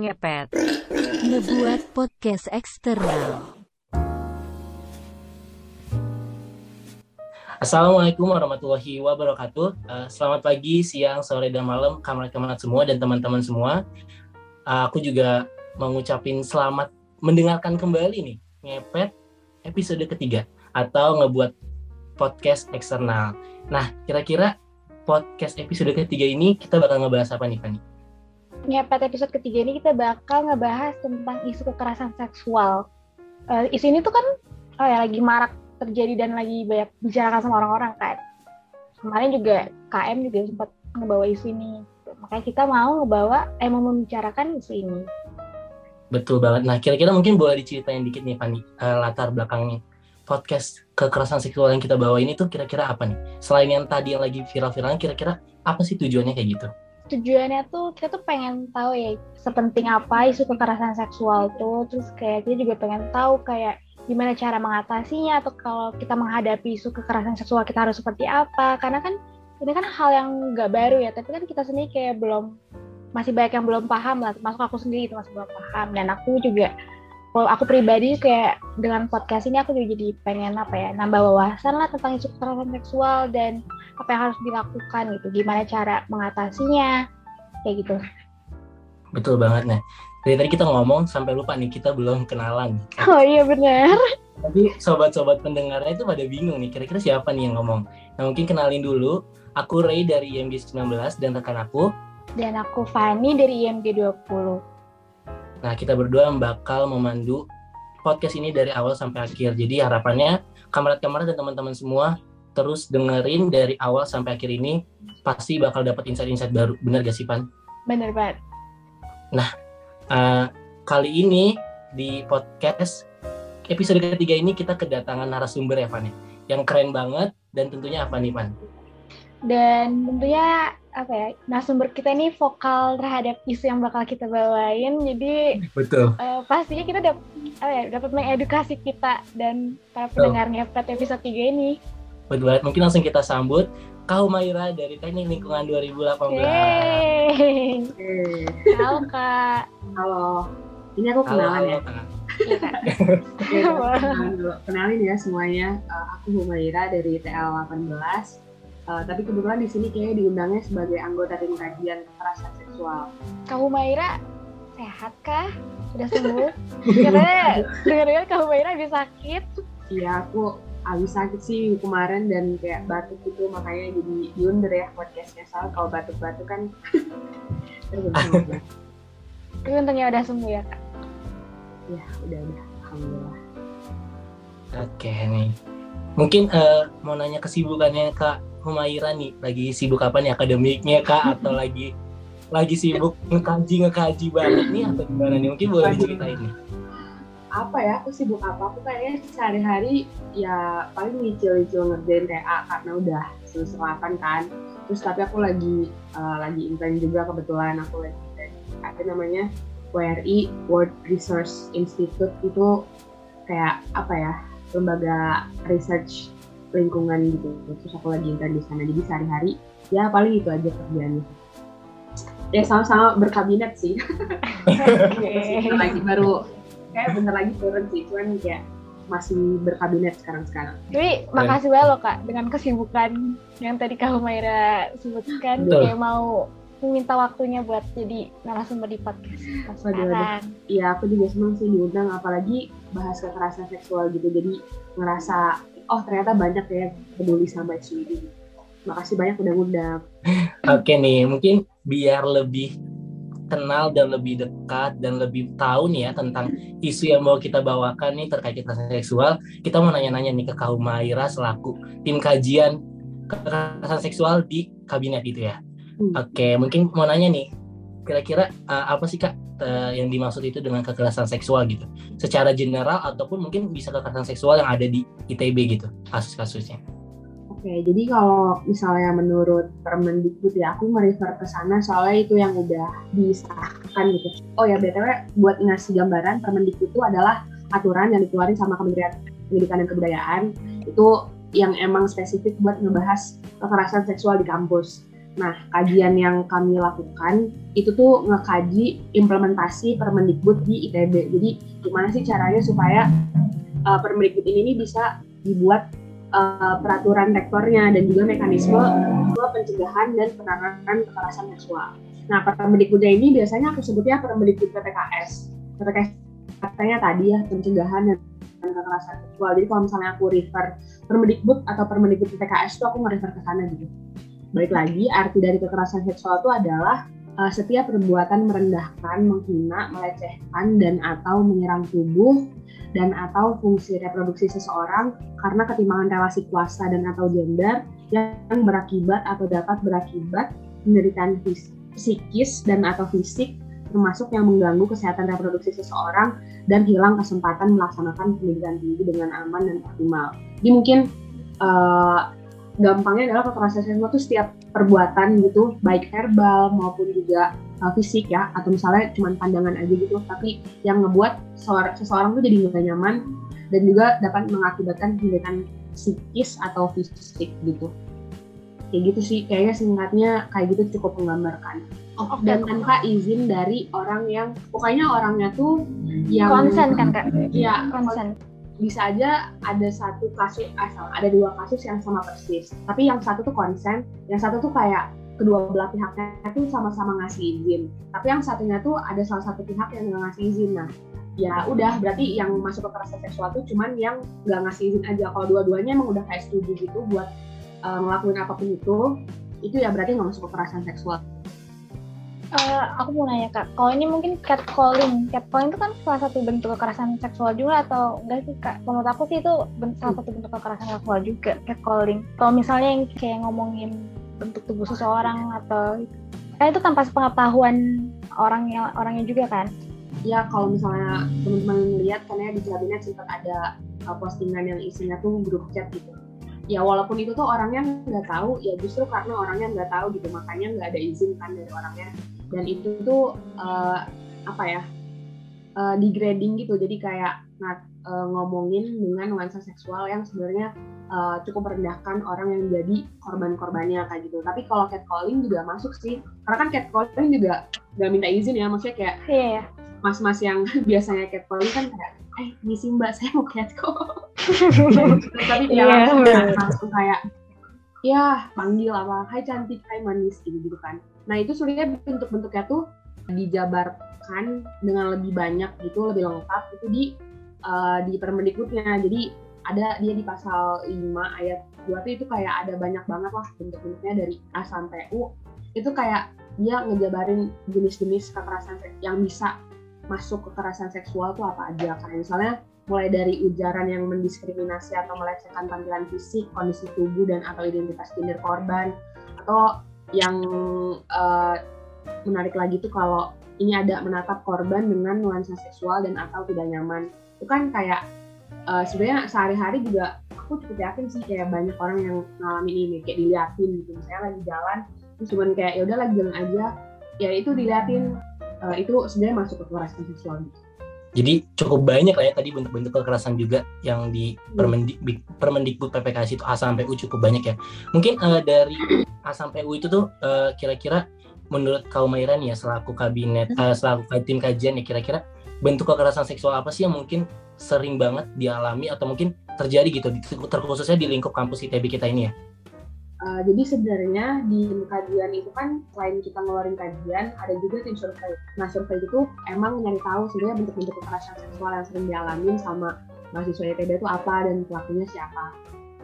ngepet, ngebuat podcast eksternal. Assalamualaikum warahmatullahi wabarakatuh. Uh, selamat pagi, siang, sore, dan malam, kamar-kamar semua dan teman-teman semua. Uh, aku juga mengucapin selamat mendengarkan kembali nih ngepet episode ketiga atau ngebuat podcast eksternal. Nah, kira-kira podcast episode ketiga ini kita bakal ngebahas apa nih, Fanny? Ngepet episode ketiga ini kita bakal ngebahas tentang isu kekerasan seksual. Uh, isu ini tuh kan oh ya lagi marak terjadi dan lagi banyak bicarakan sama orang-orang kan. Kemarin juga KM juga sempat ngebawa isu ini. Makanya kita mau ngebawa, eh mau membicarakan isu ini. Betul banget. Nah, kira-kira mungkin boleh diceritain dikit nih, Fanny, uh, latar belakangnya podcast kekerasan seksual yang kita bawa ini tuh kira-kira apa nih? Selain yang tadi yang lagi viral-viralnya, kira-kira apa sih tujuannya kayak gitu? Tujuannya tuh kita tuh pengen tahu ya sepenting apa isu kekerasan seksual tuh. Terus kayak kita juga pengen tahu kayak gimana cara mengatasinya atau kalau kita menghadapi isu kekerasan seksual kita harus seperti apa. Karena kan ini kan hal yang nggak baru ya. Tapi kan kita sendiri kayak belum masih banyak yang belum paham lah. Termasuk aku sendiri itu masih belum paham. Dan aku juga kalau aku pribadi kayak dengan podcast ini aku juga jadi pengen apa ya nambah wawasan lah tentang isu kekerasan seksual dan apa yang harus dilakukan gitu. Gimana cara mengatasinya kayak gitu. Betul banget nih dari tadi kita ngomong sampai lupa nih kita belum kenalan oh iya benar tapi sobat-sobat pendengarnya itu pada bingung nih kira-kira siapa nih yang ngomong? Nah mungkin kenalin dulu. Aku Ray dari IMG 19 dan rekan aku. Dan aku Fanny dari IMG 20 Nah, kita berdua bakal memandu podcast ini dari awal sampai akhir. Jadi harapannya kamerat-kamerat dan teman-teman semua terus dengerin dari awal sampai akhir ini pasti bakal dapat insight-insight baru. Bener gak sih, Pan? Bener banget. Nah, uh, kali ini di podcast episode ketiga ini kita kedatangan narasumber ya, Pan. Ya? Yang keren banget dan tentunya apa nih, Pan? Dan tentunya apa ya narasumber kita ini vokal terhadap isu yang bakal kita bawain. Jadi betul. uh, pastinya kita dapat apa ya dapat mengedukasi kita dan para pendengarnya pada episode 3 ini. Betul banget. Mungkin langsung kita sambut Kau Maira dari Teknik Lingkungan 2018 Hey. halo kak. Halo. Ini aku kenalan halo, ya? Iya, Kenalin ya semuanya, uh, aku Humaira dari TL 18 Uh, tapi kebetulan di sini kayaknya diundangnya sebagai anggota tim kajian kekerasan seksual. Kamu Maira sehat kah? Sudah sembuh? Katanya dengar-dengar kamu Maira habis sakit. Iya, aku habis sakit sih kemarin dan kayak batuk gitu makanya jadi diundur ya podcastnya soal kalau batuk-batuk kan tapi untungnya udah sembuh ya kak ya udah udah alhamdulillah oke nih mungkin uh, mau nanya kesibukannya kak Humaira nih lagi sibuk apa nih akademiknya kak? Atau lagi lagi sibuk ngekaji ngekaji banget nih atau gimana nih? Mungkin boleh diceritain nih. Apa ya aku sibuk apa? Aku kayaknya sehari-hari ya paling nyicil-nyicil ngerjain TA karena udah semester 8 kan. Terus tapi aku lagi uh, lagi intern juga kebetulan aku lagi apa namanya WRI World Resource Institute itu kayak apa ya lembaga research lingkungan gitu. Terus aku lagi intern di sana. Jadi sehari-hari ya paling itu aja kerjaannya. Ya sama-sama berkabinet sih. Okay. lagi baru kayak bentar lagi turun sih. Cuman kayak masih berkabinet sekarang-sekarang. Tapi makasih banget loh kak dengan kesibukan yang tadi Kak Humaira sebutkan. Betul. kayak mau minta waktunya buat jadi narasumber di podcast sekarang. Iya aku juga senang sih diundang. Apalagi bahas kekerasan seksual gitu. Jadi ngerasa oh ternyata banyak ya peduli sama isu ini. Makasih banyak udah ngundang. Oke nih, mungkin biar lebih kenal dan lebih dekat dan lebih tahu nih ya tentang isu yang mau kita bawakan nih terkait kekerasan seksual. Kita mau nanya-nanya nih ke Kak Maira selaku tim kajian kekerasan seksual di kabinet itu ya. Hmm. Oke, mungkin mau nanya nih, kira-kira uh, apa sih Kak uh, yang dimaksud itu dengan kekerasan seksual gitu secara general ataupun mungkin bisa kekerasan seksual yang ada di ITB gitu kasus-kasusnya Oke, jadi kalau misalnya menurut Permendikbud ya, aku merefer ke sana soalnya itu yang udah disahkan gitu. Oh ya, BTW buat ngasih gambaran, Permendikbud itu adalah aturan yang dikeluarin sama Kementerian Pendidikan dan Kebudayaan. Itu yang emang spesifik buat ngebahas kekerasan seksual di kampus. Nah, kajian yang kami lakukan itu tuh ngekaji implementasi Permendikbud di ITB. Jadi gimana sih caranya supaya uh, Permendikbud ini bisa dibuat uh, peraturan rektornya dan juga mekanisme pencegahan dan penanganan kekerasan seksual. Nah, Permendikbudnya ini biasanya aku sebutnya Permendikbud PPKS. PPKS katanya tadi ya pencegahan dan kekerasan seksual. Jadi kalau misalnya aku refer Permendikbud atau Permendikbud PPKS itu aku nge-refer ke sana gitu balik lagi arti dari kekerasan seksual itu adalah uh, setiap perbuatan merendahkan, menghina, melecehkan dan atau menyerang tubuh dan atau fungsi reproduksi seseorang karena ketimpangan relasi kuasa dan atau gender yang berakibat atau dapat berakibat penderitaan psikis dan atau fisik termasuk yang mengganggu kesehatan reproduksi seseorang dan hilang kesempatan melaksanakan pendidikan tinggi dengan aman dan optimal. Jadi mungkin uh, gampangnya adalah kekerasan seksual itu setiap perbuatan gitu baik verbal maupun juga uh, fisik ya atau misalnya cuma pandangan aja gitu. Tapi yang ngebuat seorang, seseorang tuh jadi nggak nyaman dan juga dapat mengakibatkan penderitaan psikis atau fisik gitu. Kayak gitu sih kayaknya singkatnya kayak gitu cukup menggambarkan. Oh, dan tanpa izin dari orang yang pokoknya orangnya tuh yang konsen kan kak? Iya konsen bisa aja ada satu kasus asal ada dua kasus yang sama persis. Tapi yang satu tuh konsen yang satu tuh kayak kedua belah pihaknya tuh sama-sama ngasih izin. Tapi yang satunya tuh ada salah satu pihak yang nggak ngasih izin. Nah ya udah berarti yang masuk kekerasan seksual tuh cuman yang nggak ngasih izin aja. Kalau dua-duanya emang udah kayak setuju gitu buat uh, ngelakuin apa pun itu itu ya berarti nggak masuk kekerasan seksual Uh, aku mau nanya kak, kalau ini mungkin catcalling, catcalling itu kan salah satu bentuk kekerasan seksual juga atau enggak sih kak? Menurut aku sih itu salah satu bentuk kekerasan seksual juga, catcalling. Kalau misalnya yang kayak ngomongin bentuk tubuh seseorang atau kan itu tanpa sepengetahuan orangnya orangnya juga kan? Ya kalau misalnya teman-teman lihat kan ya di kabinet sempat ada uh, postingan yang isinya tuh grup chat gitu ya walaupun itu tuh orangnya nggak tahu ya justru karena orangnya nggak tahu gitu makanya nggak ada izin kan dari orangnya dan itu tuh uh, apa ya uh, degrading gitu. Jadi kayak nah, uh, ngomongin dengan nuansa seksual yang sebenarnya uh, cukup merendahkan orang yang jadi korban-korbannya kayak gitu. Tapi kalau catcalling juga masuk sih. Karena kan catcalling juga nggak minta izin ya. Maksudnya kayak yeah. mas-mas yang biasanya catcalling kan kayak eh misi mbak saya mau catcall. Tapi ya yeah. langsung, langsung kayak ya panggil apa hai cantik hai manis gitu gitu kan nah itu sebenarnya bentuk-bentuknya tuh dijabarkan dengan lebih banyak gitu lebih lengkap itu di uh, di Permendikbudnya. Jadi ada dia di pasal 5 ayat 2 tuh itu kayak ada banyak banget lah bentuk-bentuknya dari A sampai U. Itu kayak dia ngejabarin jenis-jenis kekerasan yang bisa masuk kekerasan seksual tuh apa aja kayak misalnya mulai dari ujaran yang mendiskriminasi atau melecehkan tampilan fisik, kondisi tubuh dan atau identitas gender korban, atau yang uh, menarik lagi tuh kalau ini ada menatap korban dengan nuansa seksual dan atau tidak nyaman. Itu kan kayak uh, sebenarnya sehari-hari juga aku cukup yakin sih kayak banyak orang yang ngalamin ini kayak diliatin gitu misalnya lagi jalan terus cuman kayak ya udah lagi jalan aja ya itu diliatin uh, itu sebenarnya masuk ke kekerasan seksual gitu. Jadi cukup banyak lah ya tadi bentuk-bentuk kekerasan juga yang di Permendik, Permendikbud PPKS itu A sampai U cukup banyak ya. Mungkin uh, dari A sampai U itu tuh uh, kira-kira menurut kaum Mairan ya selaku kabinet, uh, selaku tim kajian ya kira-kira bentuk kekerasan seksual apa sih yang mungkin sering banget dialami atau mungkin terjadi gitu terkhususnya di lingkup kampus ITB kita ini ya? Uh, jadi sebenarnya di kajian itu kan selain kita ngeluarin kajian, ada juga tim survei. Nah survei itu emang nyari tahu sebenarnya bentuk-bentuk kekerasan seksual yang sering dialami sama mahasiswa ITB itu apa dan pelakunya siapa.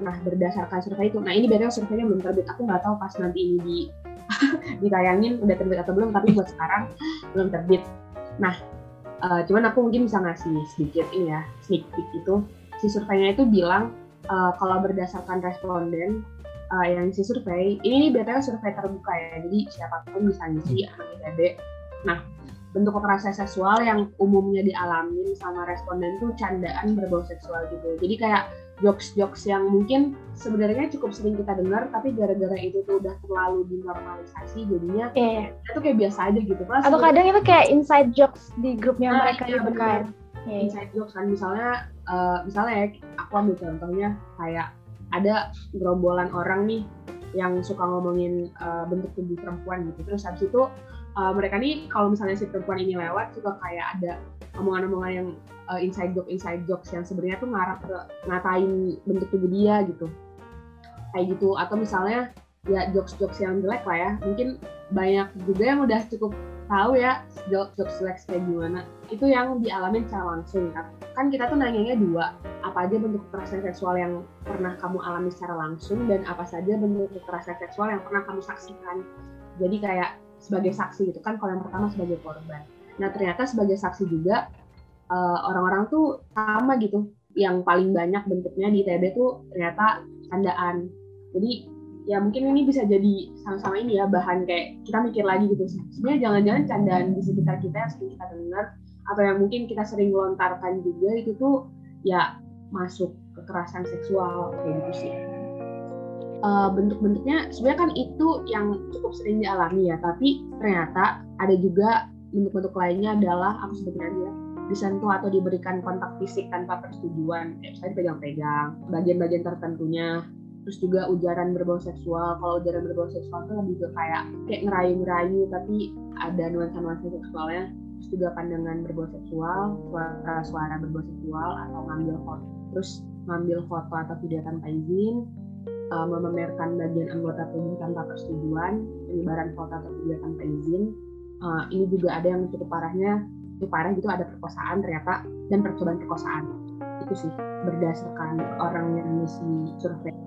Nah berdasarkan survei itu, nah ini bedanya surveinya belum terbit. Aku nggak tahu pas nanti ini di ditayangin udah terbit atau belum, tapi buat sekarang belum terbit. Nah uh, cuman aku mungkin bisa ngasih sedikit ini ya sneak peek itu. Si surveinya itu bilang uh, kalau berdasarkan responden uh, yang si survei. Ini btw survei terbuka ya jadi siapa pun bisa ngisi anak ITB nah bentuk kekerasan seksual yang umumnya dialami sama responden tuh candaan berbau seksual gitu. Jadi kayak jokes-jokes yang mungkin sebenarnya cukup sering kita dengar tapi gara-gara itu tuh udah terlalu dinormalisasi jadinya yeah. itu kayak biasa aja gitu. Plus, atau kadang itu kayak inside jokes di grupnya nah, mereka iya, juga kan. Yeah. inside jokes kan misalnya uh, misalnya ya aku ambil contohnya kayak ada gerombolan orang nih yang suka ngomongin uh, bentuk tubuh perempuan gitu. Terus habis itu uh, mereka nih kalau misalnya si perempuan ini lewat suka kayak ada omongan-omongan yang uh, inside joke inside jokes yang sebenarnya tuh ngarap ke ngatain bentuk tubuh dia gitu. Kayak gitu. Atau misalnya ya jokes-jokes yang jelek lah ya. Mungkin banyak juga yang udah cukup tahu ya jokes jelek kayak gimana. Itu yang dialami secara langsung kan kan kita tuh nanyanya dua apa aja bentuk kekerasan seksual yang pernah kamu alami secara langsung dan apa saja bentuk kekerasan seksual yang pernah kamu saksikan. Jadi kayak sebagai saksi gitu kan kalau yang pertama sebagai korban. Nah ternyata sebagai saksi juga eh, orang-orang uh, tuh sama gitu. Yang paling banyak bentuknya di TB tuh ternyata candaan jadi ya mungkin ini bisa jadi sama-sama ini ya bahan kayak kita mikir lagi gitu sebenarnya jangan-jangan candaan di sekitar kita yang sering kita dengar atau yang mungkin kita sering lontarkan juga itu tuh ya masuk kekerasan seksual kayak gitu sih. Uh, bentuk-bentuknya sebenarnya kan itu yang cukup sering dialami ya tapi ternyata ada juga bentuk-bentuk lainnya adalah aku aja disentuh atau diberikan kontak fisik tanpa persetujuan. Kayak misalnya dipegang-pegang bagian-bagian tertentunya terus juga ujaran berbau seksual. Kalau ujaran berbau seksual itu lebih ke kayak kayak ngerayu-ngerayu tapi ada nuansa-nuansa seksualnya. Terus juga pandangan berbau seksual suara-suara berbau seksual atau ngambil foto terus ngambil foto atau video tanpa izin uh, memamerkan bagian anggota tubuh tanpa persetujuan penyebaran foto atau video tanpa izin. Uh, ini juga ada yang cukup parahnya. Itu parah gitu ada perkosaan ternyata dan percobaan perkosaan. Itu sih berdasarkan orang yang ngisi survei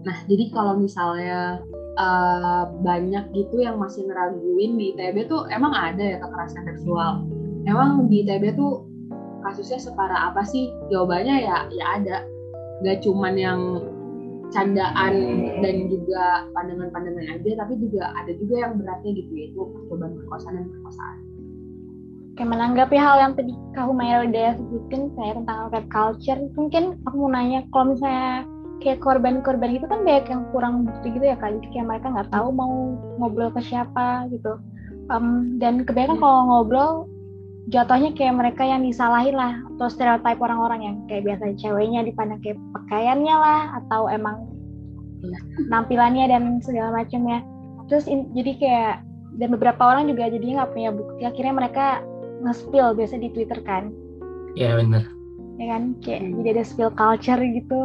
Nah, jadi kalau misalnya uh, banyak gitu yang masih ngeraguin di ITB tuh emang ada ya kekerasan seksual. Emang di ITB tuh kasusnya separah apa sih? Jawabannya ya ya ada. Gak cuman yang candaan dan juga pandangan-pandangan aja, tapi juga ada juga yang beratnya gitu yaitu percobaan perkosaan dan perkosaan. Oke, menanggapi hal yang tadi Kak Humayra udah sebutin saya tentang red culture, mungkin aku mau nanya kalau misalnya kayak korban-korban itu kan banyak yang kurang bukti gitu ya kak. Jadi kayak mereka nggak tahu mau ngobrol ke siapa gitu. Um, dan kebanyakan hmm. kalau ngobrol jatuhnya kayak mereka yang disalahin lah atau stereotip orang-orang yang kayak biasa ceweknya dipandang kayak pakaiannya lah atau emang nampilannya dan segala macam ya. Terus in, jadi kayak dan beberapa orang juga jadinya nggak punya bukti. Akhirnya mereka nge-spill biasa di Twitter kan. Iya benar ya kan? Kayak hmm. jadi ada spill culture gitu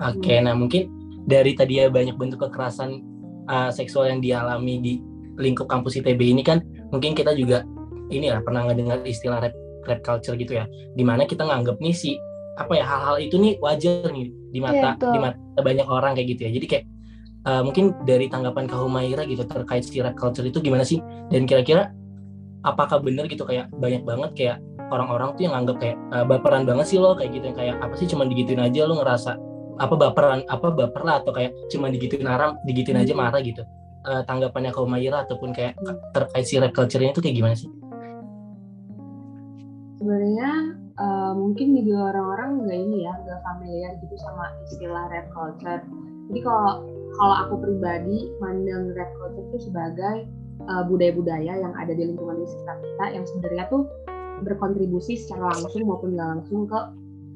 Oke, okay, nah mungkin dari tadi ya banyak bentuk kekerasan uh, seksual yang dialami di lingkup kampus ITB ini kan mungkin kita juga ini ya pernah ngedengar istilah rap, rap culture gitu ya, di mana kita nganggap nih si apa ya hal-hal itu nih wajar nih di mata yeah, di mata banyak orang kayak gitu ya. Jadi kayak uh, mungkin dari tanggapan Kak Humaira gitu terkait si rap culture itu gimana sih? Dan kira-kira apakah benar gitu kayak banyak banget kayak orang-orang tuh yang nganggap kayak uh, baperan banget sih lo kayak gitu yang kayak apa sih cuma digituin aja lo ngerasa apa baperan apa baper lah atau kayak cuma digituin orang digituin aja hmm. marah gitu uh, tanggapannya kau Mayra ataupun kayak terkait si rap culture-nya itu kayak gimana sih? Sebenarnya uh, mungkin juga orang-orang nggak ini ya nggak familiar gitu sama istilah rap culture. Jadi kalau kalau aku pribadi mandang rap culture itu sebagai budaya budaya-budaya yang ada di lingkungan di sekitar kita yang sebenarnya tuh berkontribusi secara langsung maupun nggak langsung ke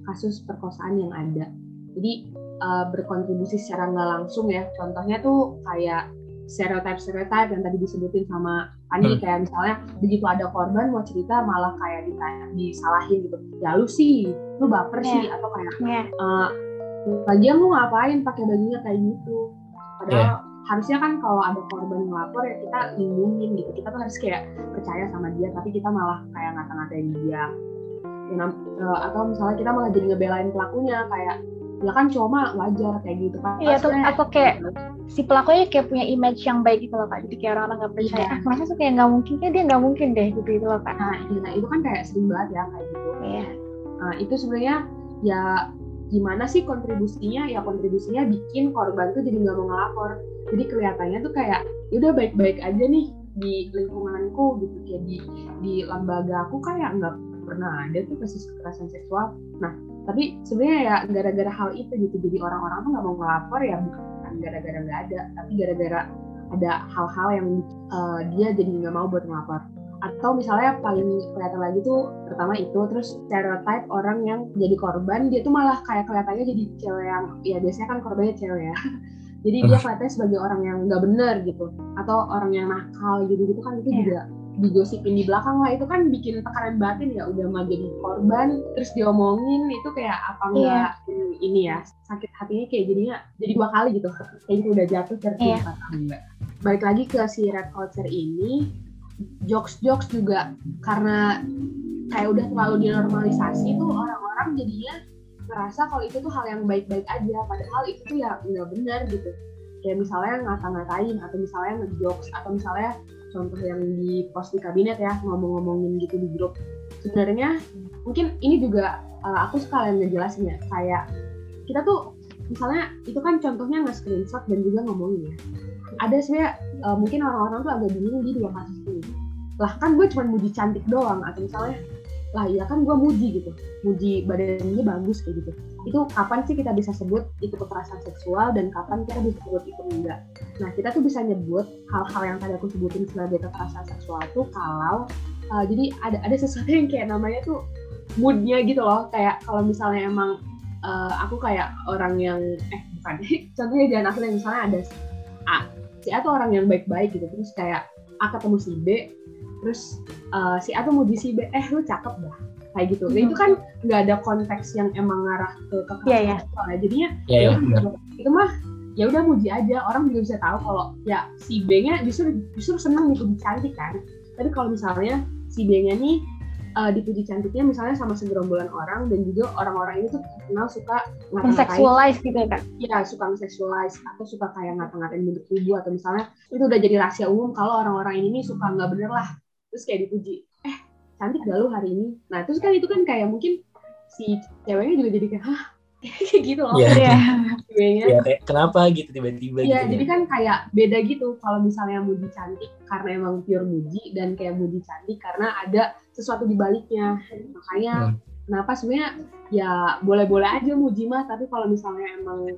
kasus perkosaan yang ada jadi uh, berkontribusi secara nggak langsung ya contohnya tuh kayak stereotip stereotip yang tadi disebutin sama Ani hmm. kayak misalnya begitu ada korban mau cerita malah kayak ditanya, disalahin gitu ya lu sih lu baper yeah. sih atau kayak yeah. uh, lagian lu ngapain pakai bajunya kayak gitu padahal yeah. harusnya kan kalau ada korban ngelapor ya kita lindungin gitu kita tuh harus kayak percaya sama dia tapi kita malah kayak ngata-ngatain dia ya, uh, atau misalnya kita malah jadi ngebelain pelakunya kayak ya kan cuma wajar kayak gitu kan iya tuh atau kayak si pelakunya kayak punya image yang baik gitu loh kak. Jadi kayak orang-orang nggak percaya. Iya. ah masa tuh kayak nggak mungkin? Kayak dia nggak mungkin deh gitu gitu loh kak. Nah, iya, nah itu kan kayak sering banget ya kayak gitu. Iya. Nah itu sebenarnya ya gimana sih kontribusinya? Ya kontribusinya bikin korban tuh jadi nggak mau ngelapor. Jadi kelihatannya tuh kayak ya udah baik-baik aja nih di lingkunganku gitu. Kayak di di lembaga aku kayak nggak pernah ada tuh kasus kekerasan seksual. Nah tapi sebenarnya ya gara-gara hal itu gitu jadi orang-orang tuh nggak mau ngelapor ya bukan gara-gara nggak ada tapi gara-gara ada hal-hal yang uh, dia jadi nggak mau buat ngelapor. Atau misalnya paling kelihatan lagi tuh pertama itu terus stereotype orang yang jadi korban dia tuh malah kayak kelihatannya jadi cewek yang ya biasanya kan korbannya cewek ya. Jadi dia kelihatannya sebagai orang yang nggak benar gitu atau orang yang nakal gitu gitu kan itu Iya. juga digosipin di belakang lah. Itu kan bikin tekanan batin ya. Udah mah jadi korban terus diomongin. Itu kayak apa Iya. enggak ini ya sakit hatinya kayak jadinya jadi dua kali gitu. Kayak gitu udah jatuh tertimpa tangga balik lagi ke si red culture ini. Jokes jokes juga. Karena kayak udah terlalu dinormalisasi tuh orang-orang jadinya ngerasa kalau itu tuh hal yang baik-baik aja. Padahal itu tuh ya nggak benar gitu. Kayak misalnya ngata-ngatain atau misalnya ngejokes atau misalnya contoh yang di post di kabinet ya ngomong-ngomongin gitu di grup. Sebenarnya mungkin ini juga uh, aku sekalian ngejelasin ya kayak kita tuh misalnya itu kan contohnya nge-screenshot dan juga ngomongin ya. Ada sebenarnya uh, mungkin orang-orang tuh agak bingung di dua kasus ini. Lah kan gue cuma muji cantik doang atau misalnya lah ya kan gue muji gitu. Muji badannya bagus kayak gitu. Itu kapan sih kita bisa sebut itu kekerasan seksual dan kapan kita bisa sebut itu enggak? Nah kita tuh bisa nyebut hal-hal yang tadi aku sebutin sebagai kekerasan seksual tuh kalau uh, jadi ada ada sesuatu yang kayak namanya tuh moodnya gitu loh. Kayak kalau misalnya emang uh, aku kayak orang yang eh bukan. Contohnya jangan aku yang misalnya ada si A. Si A tuh orang yang baik-baik gitu. Terus kayak A ketemu si B terus uh, si A tuh muji si B eh lu cakep dah kayak gitu. Nah, itu kan nggak ada konteks yang emang ngarah ke kekerasan Iya, iya. seksual ya. Jadinya ya, ya, ya benar. udah, itu mah ya udah muji aja. Orang juga bisa tahu kalau ya si B-nya justru justru seneng dipuji cantik kan. Tapi kalau misalnya si B-nya nih uh, dipuji cantiknya misalnya sama segerombolan orang dan juga orang-orang ini tuh terkenal suka ngata-ngatain. Gitu ya kak ya suka nge-sexualize atau suka kayak ngata-ngatain bentuk tubuh atau misalnya itu udah jadi rahasia umum kalau orang-orang ini nih suka nggak bener lah terus kayak dipuji eh cantik gak lu hari ini nah terus kan itu kan kayak mungkin si ceweknya juga jadi kayak hah kayak gitu loh Iya. Iya. ceweknya Ya, kayak kenapa gitu tiba-tiba Iya, gitu jadi ya. kan kayak beda gitu kalau misalnya muji cantik karena emang pure muji dan kayak muji cantik karena ada sesuatu di baliknya. Makanya Hmm. kenapa sebenarnya ya boleh-boleh aja muji mah, tapi kalau misalnya emang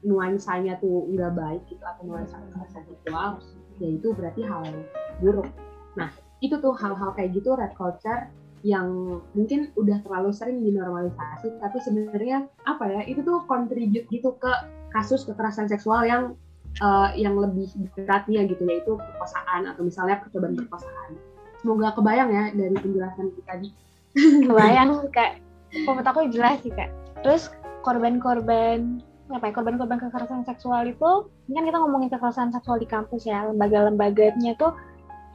nuansanya tuh nggak baik gitu atau nuansa kekerasan seksual, ya itu berarti hal yang buruk. Nah, itu tuh hal-hal kayak gitu red culture yang mungkin udah terlalu sering dinormalisasi tapi sebenarnya apa ya itu tuh contribute gitu ke kasus kekerasan seksual yang eh, yang lebih beratnya gitu yaitu perkosaan atau misalnya percobaan perkosaan. Semoga kebayang ya dari penjelasan kita tadi kebayang kak. Menurut aku jelas sih kak. Terus korban-korban apa ya korban-korban kekerasan seksual itu ini kan kita ngomongin kekerasan seksual di kampus ya lembaga-lembaganya tuh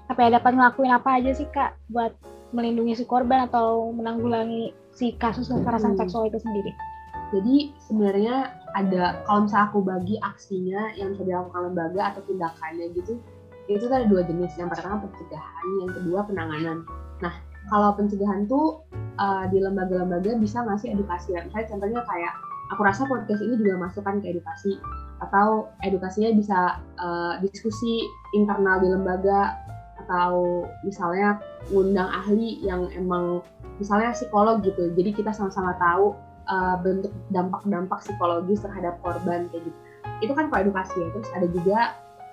apa ya dapat ngelakuin apa aja sih kak buat melindungi si korban atau menanggulangi si kasus kekerasan Hmm. seksual itu sendiri? Jadi sebenarnya ada kalau misalnya aku bagi aksinya yang bisa dilakukan lembaga atau tindakannya gitu itu tuh ada dua jenis. Yang pertama pencegahan yang kedua penanganan. Nah kalau pencegahan tuh uh, di lembaga-lembaga bisa ngasih edukasi ya misalnya contohnya kayak aku rasa podcast ini juga masukkan ke edukasi. Atau edukasinya bisa uh, diskusi internal di lembaga atau misalnya ngundang ahli yang emang misalnya psikolog gitu. Jadi kita sama-sama tahu uh, bentuk dampak-dampak psikologis terhadap korban kayak gitu. Itu kan kalau edukasi ya. Terus ada juga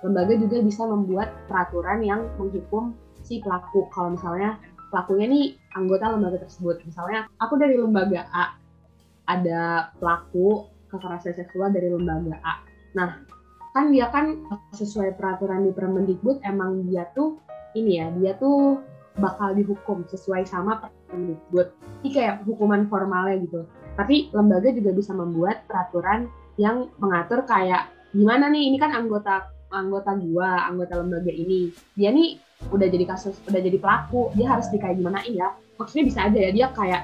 lembaga juga bisa membuat peraturan yang menghukum si pelaku. Kalau misalnya pelakunya nih anggota lembaga tersebut. Misalnya aku dari lembaga A ada pelaku kekerasan seksual dari lembaga A. Nah kan dia kan sesuai peraturan di Permendikbud emang dia tuh ini ya dia tuh bakal dihukum sesuai sama Permendikbud ini. Kayak hukuman formalnya gitu. Tapi lembaga juga bisa membuat peraturan yang mengatur kayak gimana nih ini kan anggota anggota gua anggota lembaga ini. Dia nih udah jadi kasus udah jadi pelaku dia harus di kayak gimana ya. Maksudnya bisa aja ya dia kayak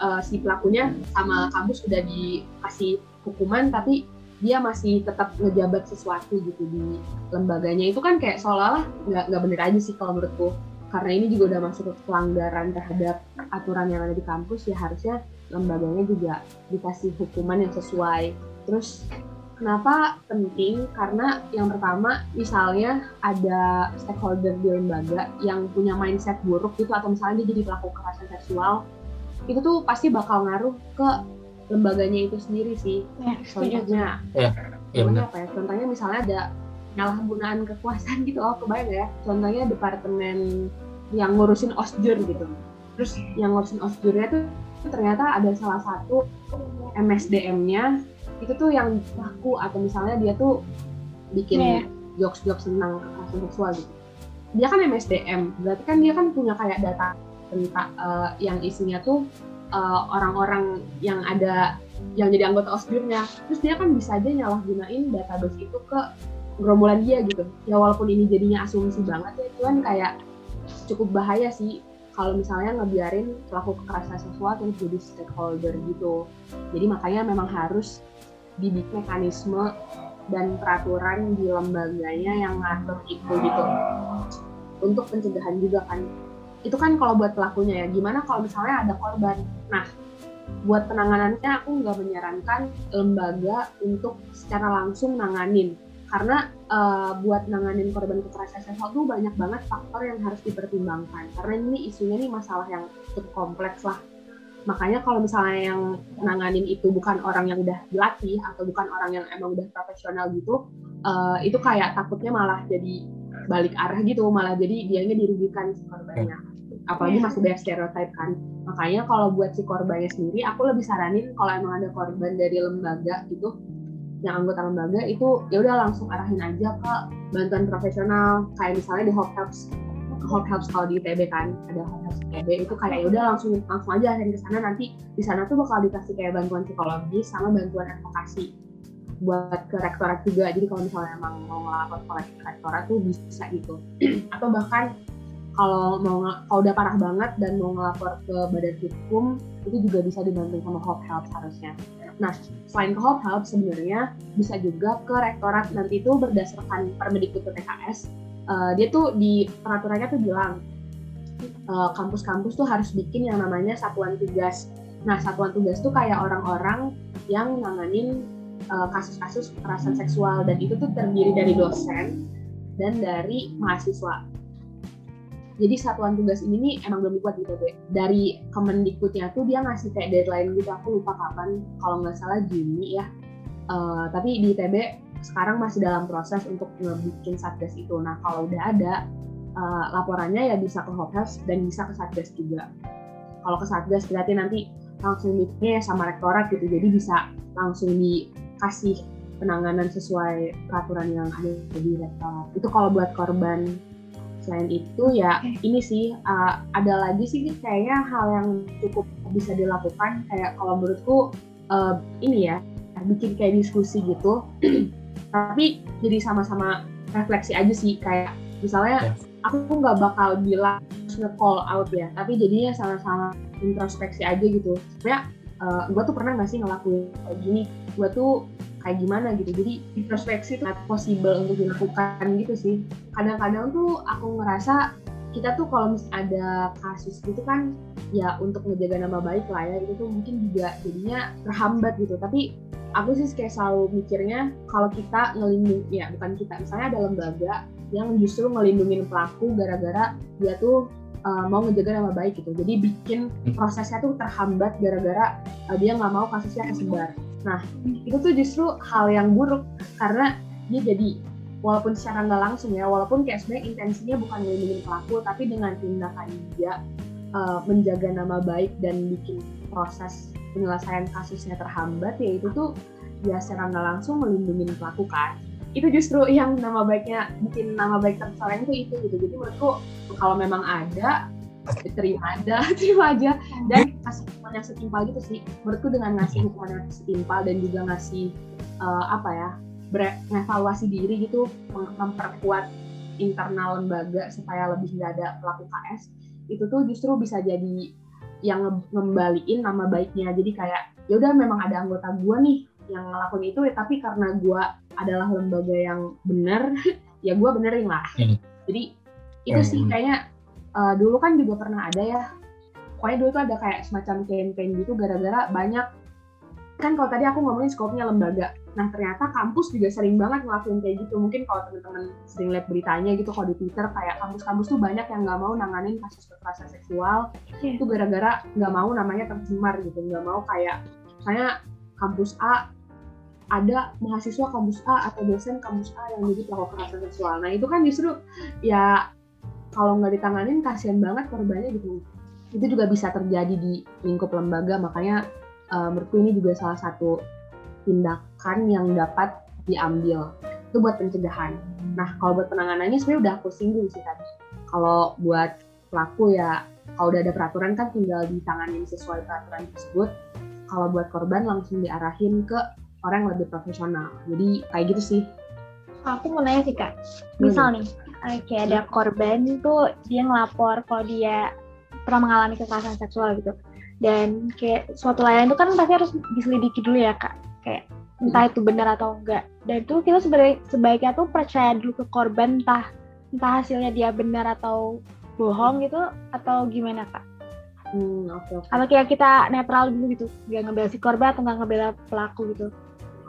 uh, si pelakunya sama kampus udah dikasih hukuman tapi dia masih tetap ngejabat sesuatu gitu di lembaganya. Itu kan kayak seolah-olah nggak nggak bener aja sih kalau menurutku. Karena ini juga udah masuk ke pelanggaran terhadap aturan yang ada di kampus ya harusnya lembaganya juga dikasih hukuman yang sesuai. Terus kenapa penting? Karena yang pertama misalnya ada stakeholder di lembaga yang punya mindset buruk gitu atau misalnya dia jadi pelaku kekerasan seksual itu tuh pasti bakal ngaruh ke lembaganya itu sendiri sih. Ya setuju. Contohnya ya benar. apa ya? Contohnya misalnya ada penyalahgunaan kekuasaan gitu loh kebayang ya? Contohnya departemen yang ngurusin osjur gitu. Terus yang ngurusin osjurnya tuh ternyata ada salah satu MSDM-nya itu tuh yang laku atau misalnya dia tuh bikin Iya. jokes-jokes tentang kekerasan seksual gitu. Dia kan MSDM, berarti kan dia kan punya kayak data tentang eh, yang isinya tuh eh, orang-orang yang ada yang jadi anggota OSBIR-nya. Terus dia kan bisa aja nyalahgunain database itu ke gerombolan dia gitu. Ya walaupun ini jadinya asumsi banget ya, itu kan kayak cukup bahaya sih kalau misalnya ngebiarin pelaku kekerasan seksual terus jadi stakeholder gitu. Jadi makanya memang harus dibikin mekanisme dan peraturan di lembaganya yang ngatur itu gitu untuk pencegahan juga kan itu kan kalau buat pelakunya ya. Gimana kalau misalnya ada korban? Nah buat penanganannya aku nggak menyarankan lembaga untuk secara langsung nanganin. Karena eh, buat nanganin korban kekerasan seksual tuh banyak banget faktor yang harus dipertimbangkan. Karena ini isunya nih masalah yang cukup kompleks lah. Makanya kalau misalnya yang nanganin itu bukan orang yang udah dilatih atau bukan orang yang emang udah profesional gitu eh, itu kayak takutnya malah jadi balik arah gitu. Malah jadi dianya dirugikan si korbannya apalagi masih banyak stereotip kan. Makanya kalau buat si korbannya sendiri aku lebih saranin kalau emang ada korban dari lembaga gitu yang anggota lembaga itu ya udah langsung arahin aja ke bantuan profesional. Kayak misalnya di Hope Helps Hope Helps kalau di ITB kan ada Hope Helps ITB itu kayak ya udah langsung langsung aja arahin ke sana. Nanti di sana tuh bakal dikasih kayak bantuan psikologis sama bantuan advokasi buat ke rektorat juga. Jadi kalau misalnya emang mau ngelapor ke rektorat tuh bisa gitu. Atau bahkan kalau mau kalau udah parah banget dan mau ngelapor ke badan hukum itu juga bisa dibantu sama Hope Help harusnya. Nah selain ke Hope Help sebenarnya bisa juga ke rektorat nanti itu berdasarkan Permendikbud PPKS eh, dia tuh di peraturannya tuh bilang eh, kampus-kampus tuh harus bikin yang namanya satuan tugas. Nah satuan tugas tuh kayak orang-orang yang nanganin eh, kasus-kasus kekerasan seksual dan itu tuh terdiri dari dosen dan dari mahasiswa jadi satuan tugas ini nih emang belum dibuat gitu deh. Dari Kemendikbudnya tuh dia ngasih kayak deadline gitu, aku lupa kapan, kalau nggak salah Juni ya. Eh, tapi di ITB sekarang masih dalam proses untuk ngebikin satgas itu. Nah kalau udah ada eh, laporannya ya bisa ke Hophelps dan bisa ke satgas juga. Kalau ke satgas berarti nanti langsung meetingnya sama rektorat gitu, jadi bisa langsung dikasih penanganan sesuai peraturan yang ada di rektorat. Itu kalau buat korban selain itu ya ini sih uh, ada lagi sih kayaknya hal yang cukup bisa dilakukan. Kayak kalau menurutku uh, ini ya bikin kayak diskusi gitu. Tapi jadi sama-sama refleksi aja sih kayak misalnya Ya. aku nggak bakal bilang harus nge-call out ya tapi jadinya sama-sama introspeksi aja gitu. Sebenarnya uh, gue tuh pernah nggak sih ngelakuin kayak gini? Gue tuh kayak gimana gitu. Jadi introspeksi itu not possible untuk dilakukan gitu sih. Kadang-kadang tuh aku ngerasa kita tuh kalau misalnya ada kasus gitu kan ya untuk menjaga nama baik lah ya itu tuh mungkin juga jadinya terhambat gitu. Tapi aku sih kayak selalu mikirnya kalau kita ngelindung ya bukan kita misalnya ada lembaga yang justru ngelindungin pelaku gara-gara dia tuh uh, mau ngejaga nama baik gitu. Jadi bikin prosesnya tuh terhambat gara-gara uh, dia nggak mau kasusnya kesebar nah itu tuh justru hal yang buruk karena dia jadi walaupun secara nggak langsung ya walaupun kayak sebenarnya intensinya bukan melindungi pelaku tapi dengan tindakan dia uh, menjaga nama baik dan bikin proses penyelesaian kasusnya terhambat ya itu tuh ya secara nggak langsung melindungi pelaku kan. Itu justru yang nama baiknya bikin nama baik tercoreng itu itu gitu. Jadi menurutku kalau memang ada terima aja terima aja. Dan kasih hukuman yang setimpal gitu sih. Menurutku dengan ngasih hukuman yang setimpal dan juga ngasih uh, apa ya mengevaluasi diri gitu mem- memperkuat internal lembaga supaya lebih nggak ada pelaku KS itu tuh justru bisa jadi yang nge- ngembaliin nama baiknya. Jadi kayak ya udah memang ada anggota gua nih yang ngelakuin itu tapi karena gua adalah lembaga yang benar ya gua benerin lah. Hmm. jadi itu sih Hmm. kayaknya uh, dulu kan juga pernah ada ya. Pokoknya dulu tuh ada kayak semacam campaign gitu gara-gara banyak kan kalau tadi aku ngomongin skopnya lembaga. Nah ternyata kampus juga sering banget ngelakuin kayak gitu. Mungkin kalau teman-teman sering lihat beritanya gitu kalau di twitter kayak kampus-kampus tuh banyak yang nggak mau nanganin kasus kekerasan seksual. Iya. itu gara-gara nggak mau namanya tercemar gitu. Nggak mau kayak misalnya kampus A ada mahasiswa kampus A atau dosen kampus A yang jadi pelaku kekerasan seksual. Nah itu kan justru ya kalau nggak ditanganin kasihan banget korbannya gitu. Itu juga bisa terjadi di lingkup lembaga makanya eh, menurutku ini juga salah satu tindakan yang dapat diambil. Itu buat pencegahan. Nah kalau buat penanganannya sebenarnya udah aku singgung sih tadi kalau buat pelaku ya kalau udah ada peraturan kan tinggal ditangani sesuai peraturan tersebut. Kalau buat korban langsung diarahin ke orang yang lebih profesional. Jadi kayak gitu sih. Aku mau nanya sih kak, misal nih kayak ada korban tuh dia ngelapor kalau dia pernah mengalami kekerasan seksual gitu, dan kayak suatu layanan itu kan pasti harus diselidiki dulu ya kak, kayak entah itu benar atau enggak. Dan itu kita sebaik sebaiknya tuh percaya dulu ke korban entah entah hasilnya dia benar atau bohong gitu atau gimana kak? hmm oke oke Atau kayak kita netral dulu gitu, nggak ngebela si korban atau nggak ngebela pelaku gitu?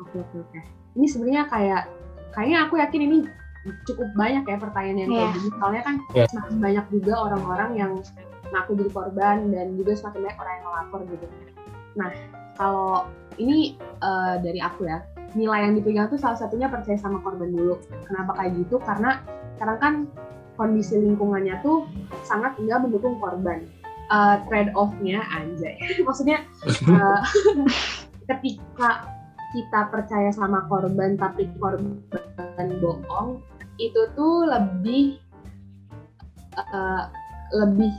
oke oke oke ini sebenarnya kayak kayaknya aku yakin ini cukup banyak ya pertanyaan yang kayak Iya. gini. Soalnya kan Iya. semakin banyak juga orang-orang yang ngaku jadi korban dan juga semakin banyak orang yang ngelapor gitu. Nah kalau ini eh, dari aku ya nilai yang dipegang tuh salah satunya percaya sama korban dulu. Kenapa kayak gitu? Karena sekarang kan kondisi lingkungannya tuh sangat enggak mendukung korban. Eh, trade off-nya anjay. Maksudnya eh, ketika kita percaya sama korban tapi korban bohong itu tuh lebih eh, lebih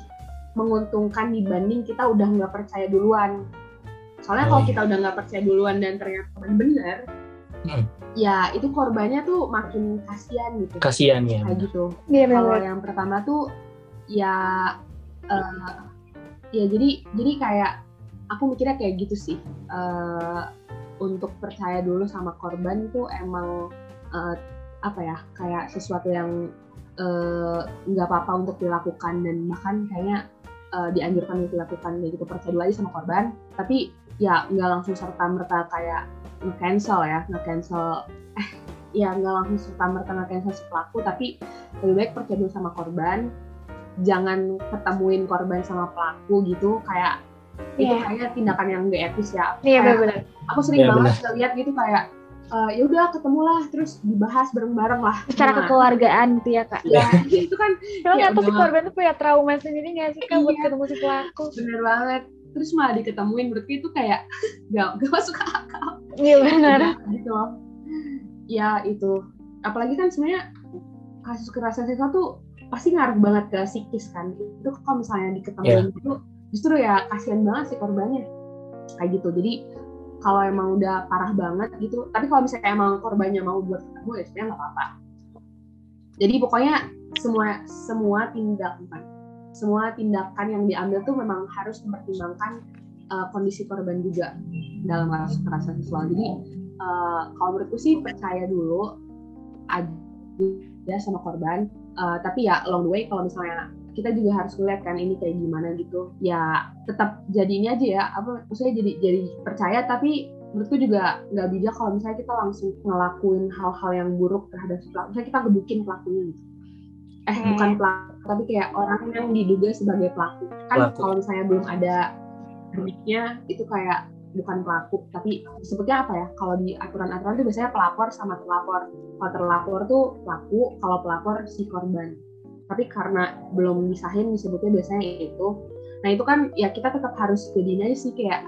menguntungkan dibanding kita udah nggak percaya duluan. Soalnya kalau Oh, iya. kita udah nggak percaya duluan dan ternyata benar Hmm. ya itu korbannya tuh makin kasihan gitu. Kasihan ya kayak gitu. Iya kalau yang pertama tuh ya eh, ya jadi jadi kayak aku mikirnya kayak gitu sih. Eh, untuk percaya dulu sama korban tuh emang eh, apa ya kayak sesuatu yang eh, nggak apa-apa untuk dilakukan dan bahkan kayaknya eh, dianjurkan untuk dilakukan kayak gitu. Percaya dulu aja sama korban. Tapi ya nggak langsung serta merta kayak nge-cancel ya nge-cancel eh ya nggak langsung serta merta nge-cancel si pelaku. Tapi lebih baik percaya dulu sama korban. Jangan ketemuin korban sama pelaku gitu. Kayak itu Iya. kayaknya tindakan yang gak etis ya. Iya Kayak benar-benar. aku sering Iya, banget lihat gitu kayak eh, ya udah ketemulah terus dibahas bareng-bareng lah. Secara Nah, kekeluargaan gitu ya kak. ya itu kan Emang Ya nggak si korban tuh punya trauma sendiri nggak sih kak buat Iya. ketemu si pelaku? bener banget. Terus malah diketemuin menurutku itu kayak gak, gak masuk akal. Iya benar. gitu loh. Ya itu. Apalagi kan sebenarnya kasus kekerasan seksual tuh pasti ngaruh banget ke psikis kan. Itu kalau misalnya diketemuin itu justru ya kasihan banget sih korbannya. Kayak gitu. Jadi kalau emang udah parah banget gitu tapi kalau misalnya emang korbannya mau buat ketemu ya sebenarnya nggak apa-apa. Jadi pokoknya semua semua tindak bukan semua tindakan yang diambil tuh memang harus mempertimbangkan uh, kondisi korban juga dalam kasus kekerasan seksual. Jadi uh, kalau menurutku sih percaya dulu aja sama korban Uh, tapi ya along the way kalau misalnya kita juga harus ngeliat kan ini kayak gimana gitu. Ya tetap jadi ini aja ya. Apa maksudnya jadi jadi percaya tapi menurutku juga nggak bijak kalau misalnya kita langsung ngelakuin hal-hal yang buruk terhadap si pelaku misalnya kita gebukin pelakunya gitu. Eh Hmm. bukan pelaku tapi kayak orang yang diduga sebagai pelaku. Kan Pelaku. kalau misalnya belum ada deliknya itu kayak bukan pelaku. Tapi sebutnya apa ya? Kalau di aturan-aturan itu biasanya pelapor sama terlapor. Kalau terlapor tuh pelaku kalau pelapor si korban tapi karena belum misahin disebutnya biasanya itu. Nah itu kan ya kita tetap harus jadinya sih kayak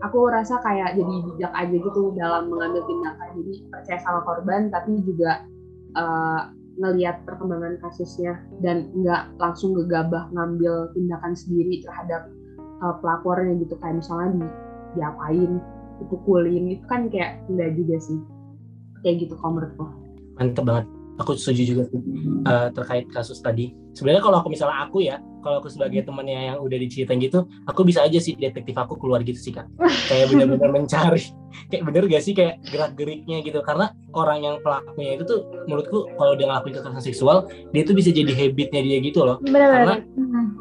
aku rasa kayak jadi bijak aja gitu dalam mengambil tindakan. Jadi percaya sama korban tapi juga eh, ngelihat perkembangan kasusnya dan nggak langsung gegabah ngambil tindakan sendiri terhadap eh, pelapornya gitu. Kayak misalnya di diapain dipukulin itu kan kayak enggak juga sih. Kayak gitu kalau menurutku. Mantep banget aku setuju juga eh, terkait kasus tadi. Sebenarnya kalau aku misalnya aku ya kalau aku sebagai temannya yang udah diceritain gitu aku bisa aja sih detektif aku keluar gitu sih kak. Kayak bener-bener mencari kayak bener gak sih kayak gerak geriknya gitu. Karena orang yang pelakunya itu tuh menurutku kalau dia ngelakuin kekerasan seksual dia tuh bisa jadi habitnya dia gitu loh. Benar-benar.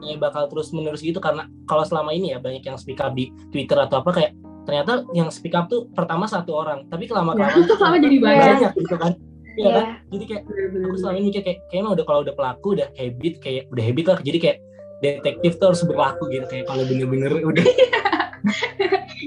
ya bakal terus menerus gitu. Karena kalau selama ini ya banyak yang speak up di Twitter atau apa kayak ternyata yang speak up tuh pertama satu orang tapi kelama Ya, kelamaan tuh lama jadi banyak. banyak. gitu kan Iya Iya. kan jadi kayak Bener-bener. aku selama ini mikir kayak kayaknya udah kalau udah pelaku udah habit kayak udah habit lah jadi kayak detektif tuh harus berlaku gitu kayak kalau bener-bener udah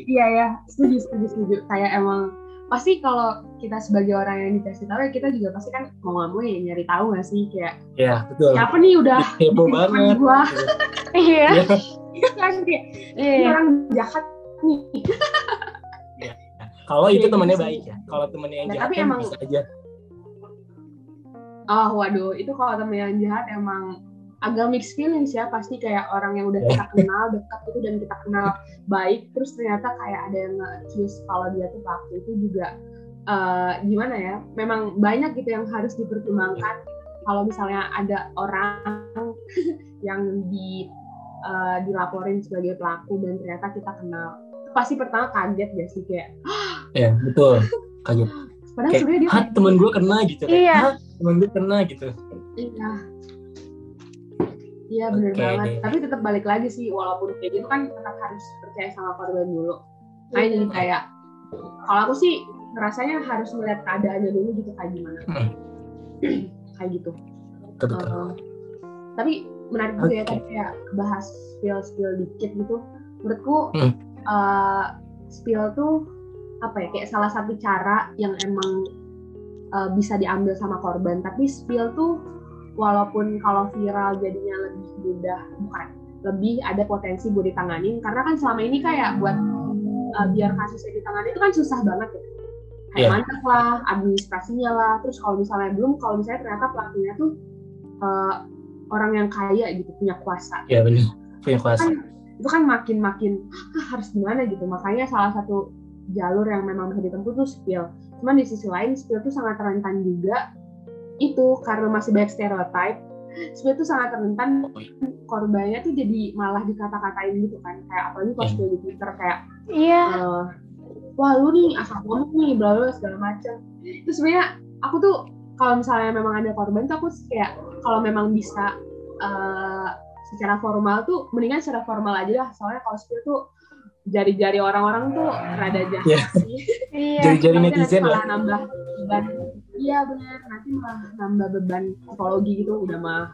Iya ya, setuju setuju setuju. Kayak emang pasti kalau kita sebagai orang yang dikasih tahu ya kita juga pasti kan mau nggak mau ya nyari tahu nggak sih kayak ya betul siapa nih udah heboh banget gua Iya. Iya. Iya kan kayak Iya. orang jahat nih. kalau itu temannya baik ya kalau temannya yang Nah, jahat tapi kan emang- bisa aja oh waduh itu kalau temen yang jahat emang agak mixed feelings ya pasti kayak orang yang udah kita kenal dekat itu dan kita kenal baik terus ternyata kayak ada yang nge-accuse kalau dia tuh pelaku itu juga uh, gimana ya memang banyak gitu yang harus dipertimbangkan. Kalau misalnya ada orang yang di uh, dilaporin sebagai pelaku dan ternyata kita kenal pasti pertama kaget gak sih kayak ya betul kaget padahal kayak sebenarnya dia ah temen gue kena gitu kayak, Iya. "Hah, temen gue kena gitu Iya. Iya bener Oke banget. Tapi tetap balik lagi sih, walaupun kayak gitu kan tetap harus percaya sama korban dulu. Nah jadi kayak, kalau aku sih ngerasanya harus melihat keadaannya dulu gitu kayak gimana. Hmm. kayak gitu. betul betul Uh, tapi menarik juga ya Oke. tadi kayak bahas spill spill dikit gitu. Menurutku Hmm. uh, spill tuh apa ya kayak salah satu cara yang emang uh, bisa diambil sama korban. Tapi spill tuh walaupun kalau viral jadinya lebih mudah bukan lebih ada potensi buat ditanganin. Karena kan selama ini kayak buat uh, biar kasusnya ditangani itu kan susah banget ya. Kayak Iya. mandek lah administrasinya lah. Terus kalau misalnya belum kalau misalnya ternyata pelakunya tuh uh, orang yang kaya gitu punya kuasa. Ya benar punya kuasa kan itu kan makin makin "Hah, harus gimana gitu? Makanya salah satu jalur yang memang bisa ditempuh tuh spill cuman di sisi lain spill tuh sangat rentan juga. Itu karena masih banyak stereotype spill tuh sangat rentan. Korbannya tuh jadi malah dikata-katain gitu kan. Kayak apalagi kalau Hmm. spill di twitter kayak Iya. eh, wah lu nih asal ngomong nih bla bla segala macam itu sebenarnya aku tuh kalau misalnya memang ada korban tuh aku kayak kalau memang bisa eh, secara formal tuh mendingan secara formal aja lah. Soalnya kalau spill tuh jari-jari orang-orang tuh rada jahat Iya. sih. Iya. Jadi-jadi Nanti netizen malah ya? nambah beban. Iya benar. Nanti malah nambah beban psikologi gitu. Udah mah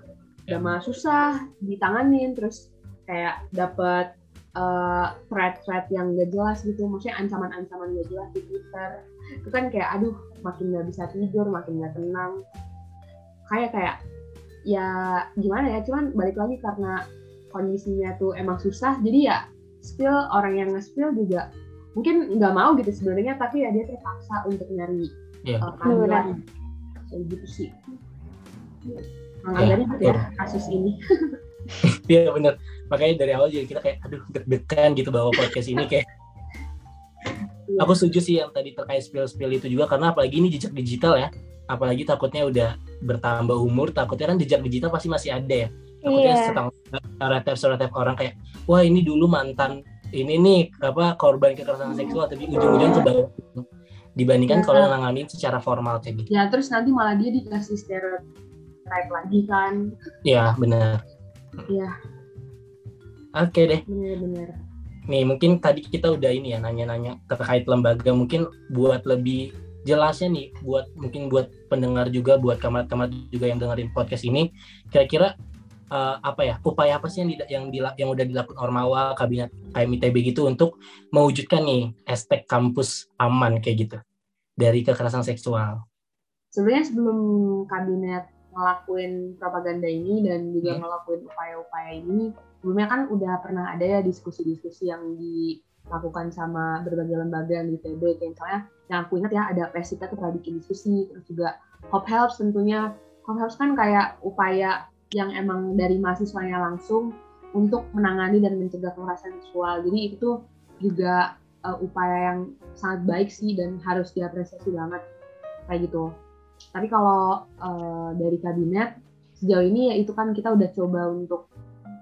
udah mah susah ditanganin. Terus kayak dapet uh, thread-thread yang gak jelas gitu. Maksudnya ancaman-ancaman gak jelas di Twitter. Itu kan kayak aduh makin gak bisa tidur makin gak tenang. Kayak kayak ya gimana ya? Cuman balik lagi karena kondisinya tuh emang susah. Jadi ya spill orang yang nge-spill juga mungkin nggak mau gitu sebenarnya tapi ya dia terpaksa untuk nyari Iya. uh, kayak gitu sih. Nah, Iya, dari ya kasus ini. Iya bener makanya dari awal juga kita kayak aduh deg-degan gitu bawa podcast ini kayak. Iya. aku setuju sih yang tadi terkait spill spill itu juga karena apalagi ini jejak digital ya. Apalagi takutnya udah bertambah umur takutnya kan jejak digital pasti masih ada ya takutnya Iya. setang stereotip orang kayak wah ini dulu mantan ini nih apa korban kekerasan seksual tapi ujung-ujung ke bawah. Dibandingkan Iya. kalau nanganin secara formal kayak gitu. Ya terus nanti malah dia dikasih stereotype lagi kan. Ya benar. Iya. oke deh. Bener-bener nih mungkin tadi kita udah ini ya nanya-nanya terkait lembaga. Mungkin buat lebih jelasnya nih buat mungkin buat pendengar juga buat kamar-kamar juga yang dengerin podcast ini kira-kira eh, apa ya upaya apa sih yang dida- yang yang udah dilakukan Ormawa kabinet KMITB gitu untuk mewujudkan nih hashtag kampus aman kayak gitu dari kekerasan seksual sebenarnya sebelum kabinet ngelakuin propaganda ini dan juga Hmm. ngelakuin upaya-upaya ini sebelumnya kan udah pernah ada ya diskusi-diskusi yang dilakukan sama berbagai lembaga yang di TB kayak misalnya yang aku ingat ya ada Pesita tuh pernah bikin diskusi terus juga Hope Helps tentunya Hope Helps kan kayak upaya yang emang dari mahasiswanya langsung untuk menangani dan mencegah kekerasan seksual. Jadi itu juga uh, upaya yang sangat baik sih dan harus diapresiasi banget. Kayak gitu. Tapi kalau uh, dari kabinet sejauh ini ya itu kan kita udah coba untuk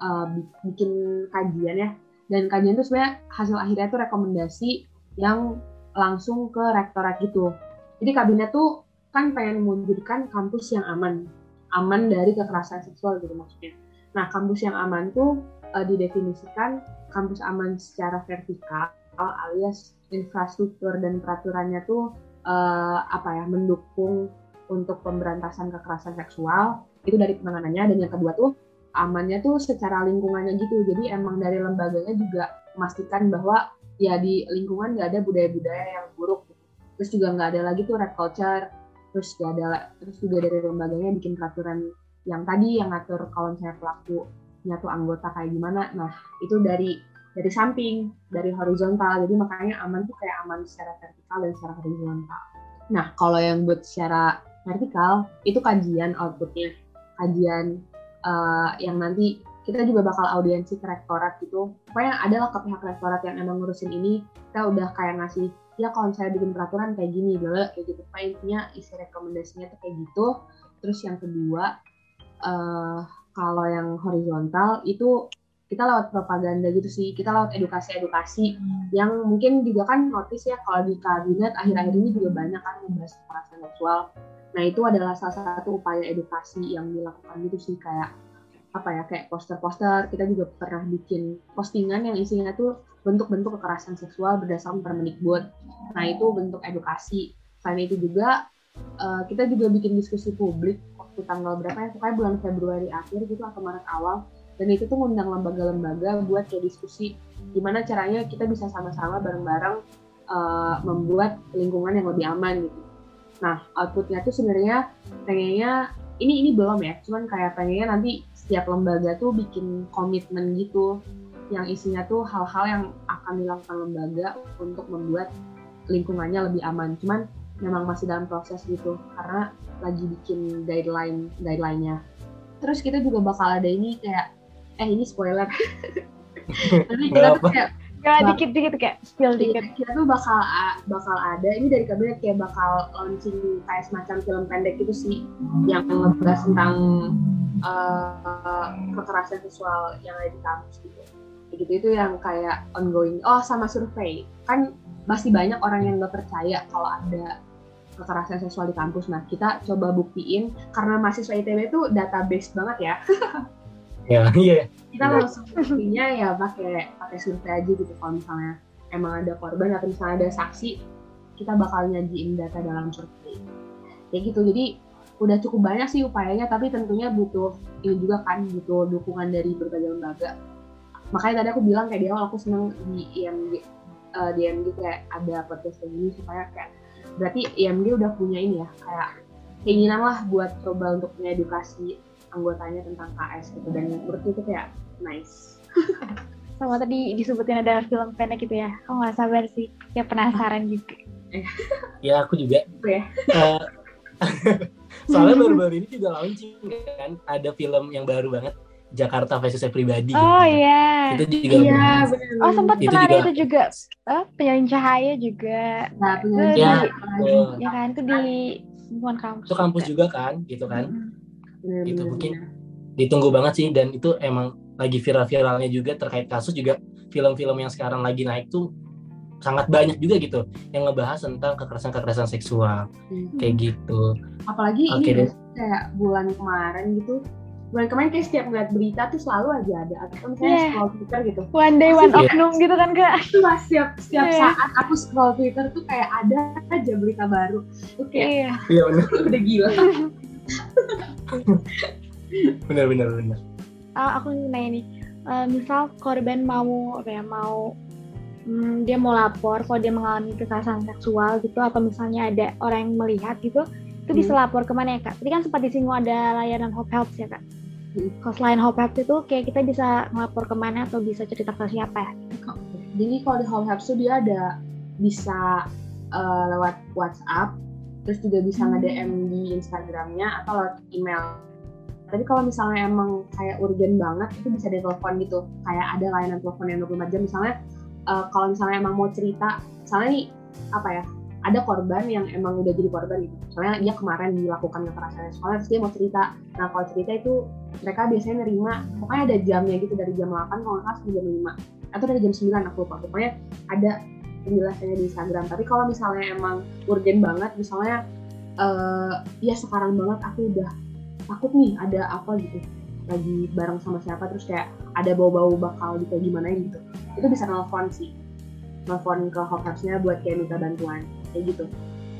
uh, bi- bikin kajian ya. Dan kajian itu sebenarnya hasil akhirnya itu rekomendasi yang langsung ke rektorat gitu. Jadi kabinet tuh kan pengen mewujudkan kampus yang aman aman dari kekerasan seksual gitu maksudnya. Nah kampus yang aman tuh uh, didefinisikan kampus aman secara vertikal alias infrastruktur dan peraturannya tuh uh, apa ya mendukung untuk pemberantasan kekerasan seksual. Itu dari penanganannya. Dan yang kedua tuh amannya tuh secara lingkungannya gitu. Jadi emang dari lembaganya juga memastikan bahwa ya di lingkungan nggak ada budaya-budaya yang buruk gitu. terus juga nggak ada lagi tuh red culture terus nggak ada terus juga dari lembaganya bikin peraturan yang tadi yang ngatur kalau misalnya pelakunya tuh anggota kayak gimana. Nah itu dari dari samping dari horizontal. Jadi makanya aman tuh kayak aman secara vertikal dan secara horizontal. Nah kalau yang buat secara vertikal itu kajian outputnya. Kajian uh, yang nanti kita juga bakal audiensi ke rektorat gitu. Pokoknya adalah ke pihak rektorat yang emang ngurusin ini. Kita udah kayak ngasih ya kalau saya bikin peraturan kayak gini dulu kayak gitu. Intinya isi rekomendasinya tuh kayak gitu. Terus yang kedua uh, kalau yang horizontal itu kita lewat propaganda gitu sih. Kita lewat edukasi-edukasi hmm. yang mungkin juga kan notice ya kalau di kabinet akhir-akhir ini juga banyak kan membahas kekerasan seksual. Nah itu adalah salah satu upaya edukasi yang dilakukan gitu sih kayak apa ya kayak poster-poster kita juga pernah bikin postingan yang isinya tuh bentuk-bentuk kekerasan seksual berdasarkan Permendikbud. Nah itu bentuk edukasi. Selain itu juga uh, kita juga bikin diskusi publik waktu tanggal berapa ya pokoknya bulan Februari akhir gitu atau Maret awal dan itu tuh ngundang lembaga-lembaga buat kayak diskusi gimana caranya kita bisa sama-sama bareng-bareng uh, membuat lingkungan yang lebih aman gitu. Nah outputnya tuh sebenarnya pengennya ini ini belum ya, cuman kayak pengennya nanti setiap lembaga tuh bikin komitmen gitu yang isinya tuh hal-hal yang akan dilakukan lembaga untuk membuat lingkungannya lebih aman. Cuman memang masih dalam proses gitu karena lagi bikin guideline guideline-nya. Terus kita juga bakal ada ini kayak eh ini spoiler. Tapi kita tuh kayak Ya, dikit-dikit kayak spill iya, dikit. Kita tuh bakal bakal ada ini dari kabinet kayak bakal launching kayak semacam film pendek gitu sih yang ngebahas tentang uh, kekerasan seksual yang ada di kampus gitu. Gitu itu yang kayak ongoing. Oh sama survei kan masih banyak orang yang nggak percaya kalau ada kekerasan seksual di kampus. Nah kita coba buktiin karena mahasiswa ITB itu database banget ya. ya iya. Kita langsung buktinya ya pakai pakai survei aja gitu kalau misalnya emang ada korban atau misalnya ada saksi kita bakal nyajiin data dalam survei. Kayak gitu jadi udah cukup banyak sih upayanya tapi tentunya butuh ini juga kan butuh dukungan dari berbagai lembaga. Makanya tadi aku bilang kayak di awal aku seneng di IMG uh, di IMG kayak ada podcast kayak gini supaya kayak berarti IMG udah punya ini ya kayak keinginan lah buat coba untuk mengedukasi anggotanya tentang KS gitu. Dan menurutku itu kayak nice. Sama tadi disebutin ada film pendek gitu ya. Aku nggak sabar sih. Ya penasaran juga ya aku juga. Ya. uh, soalnya baru-baru ini juga launching kan. Ada film yang baru banget. Jakarta versus saya pribadi oh iya. Gitu. itu juga iya benar oh sempat itu pernah juga, itu juga oh, penyalin cahaya juga. Nah penyalin ya, ya kan itu di lingkungan kampus itu kampus juga, juga kan gitu kan. Hmm bener, itu bener, mungkin ditunggu banget sih dan itu emang lagi viral-viralnya juga terkait kasus juga film-film yang sekarang lagi naik tuh sangat banyak juga gitu yang ngebahas tentang kekerasan-kekerasan seksual hmm. kayak gitu. Apalagi okay, ini deh. kayak bulan kemarin gitu bulan kemarin kayak setiap ngeliat berita tuh selalu aja ada atau misalnya yeah. scroll Twitter gitu. One day one yeah. oknum gitu kan kak. Itu lah setiap setiap yeah. saat aku scroll Twitter tuh kayak ada aja berita baru. Oke. Okay. Iya. Yeah. benar. Udah gila. bener bener bener uh, aku nanya nih uh, misal korban mau apa ya mau hmm, dia mau lapor kalau dia mengalami kekerasan seksual gitu atau misalnya ada orang yang melihat gitu itu hmm. bisa lapor ke mana ya kak? Tadi kan sempat disinggung ada layanan Hope Helps ya kak. Hmm. Kalau selain Hope Helps itu kayak kita bisa melapor ke mana atau bisa cerita ke siapa ya? Jadi kalau di Hope Helps itu dia ada bisa uh, lewat WhatsApp terus juga bisa hmm. nge-DM di Instagramnya atau lewat email. Tapi kalau misalnya emang kayak urgent banget itu bisa ditelepon gitu. Kayak ada layanan telepon yang 24 jam misalnya uh, kalau misalnya emang mau cerita, misalnya nih apa ya? Ada korban yang emang udah jadi korban gitu. Soalnya dia kemarin dilakukan kekerasan seksual terus dia mau cerita. Nah, kalau cerita itu mereka biasanya nerima pokoknya ada jamnya gitu dari jam 8 kalau nggak sampai jam 5 atau dari jam 9 aku lupa. Pokoknya ada penjelasannya di Instagram. Tapi kalau misalnya emang urgent banget misalnya uh, ya sekarang banget aku udah takut nih ada apa gitu. Lagi bareng sama siapa terus kayak ada bau-bau bakal gitu gimana gitu. Itu bisa nelfon sih. Nelfon ke hotelsnya buat kayak minta bantuan kayak gitu.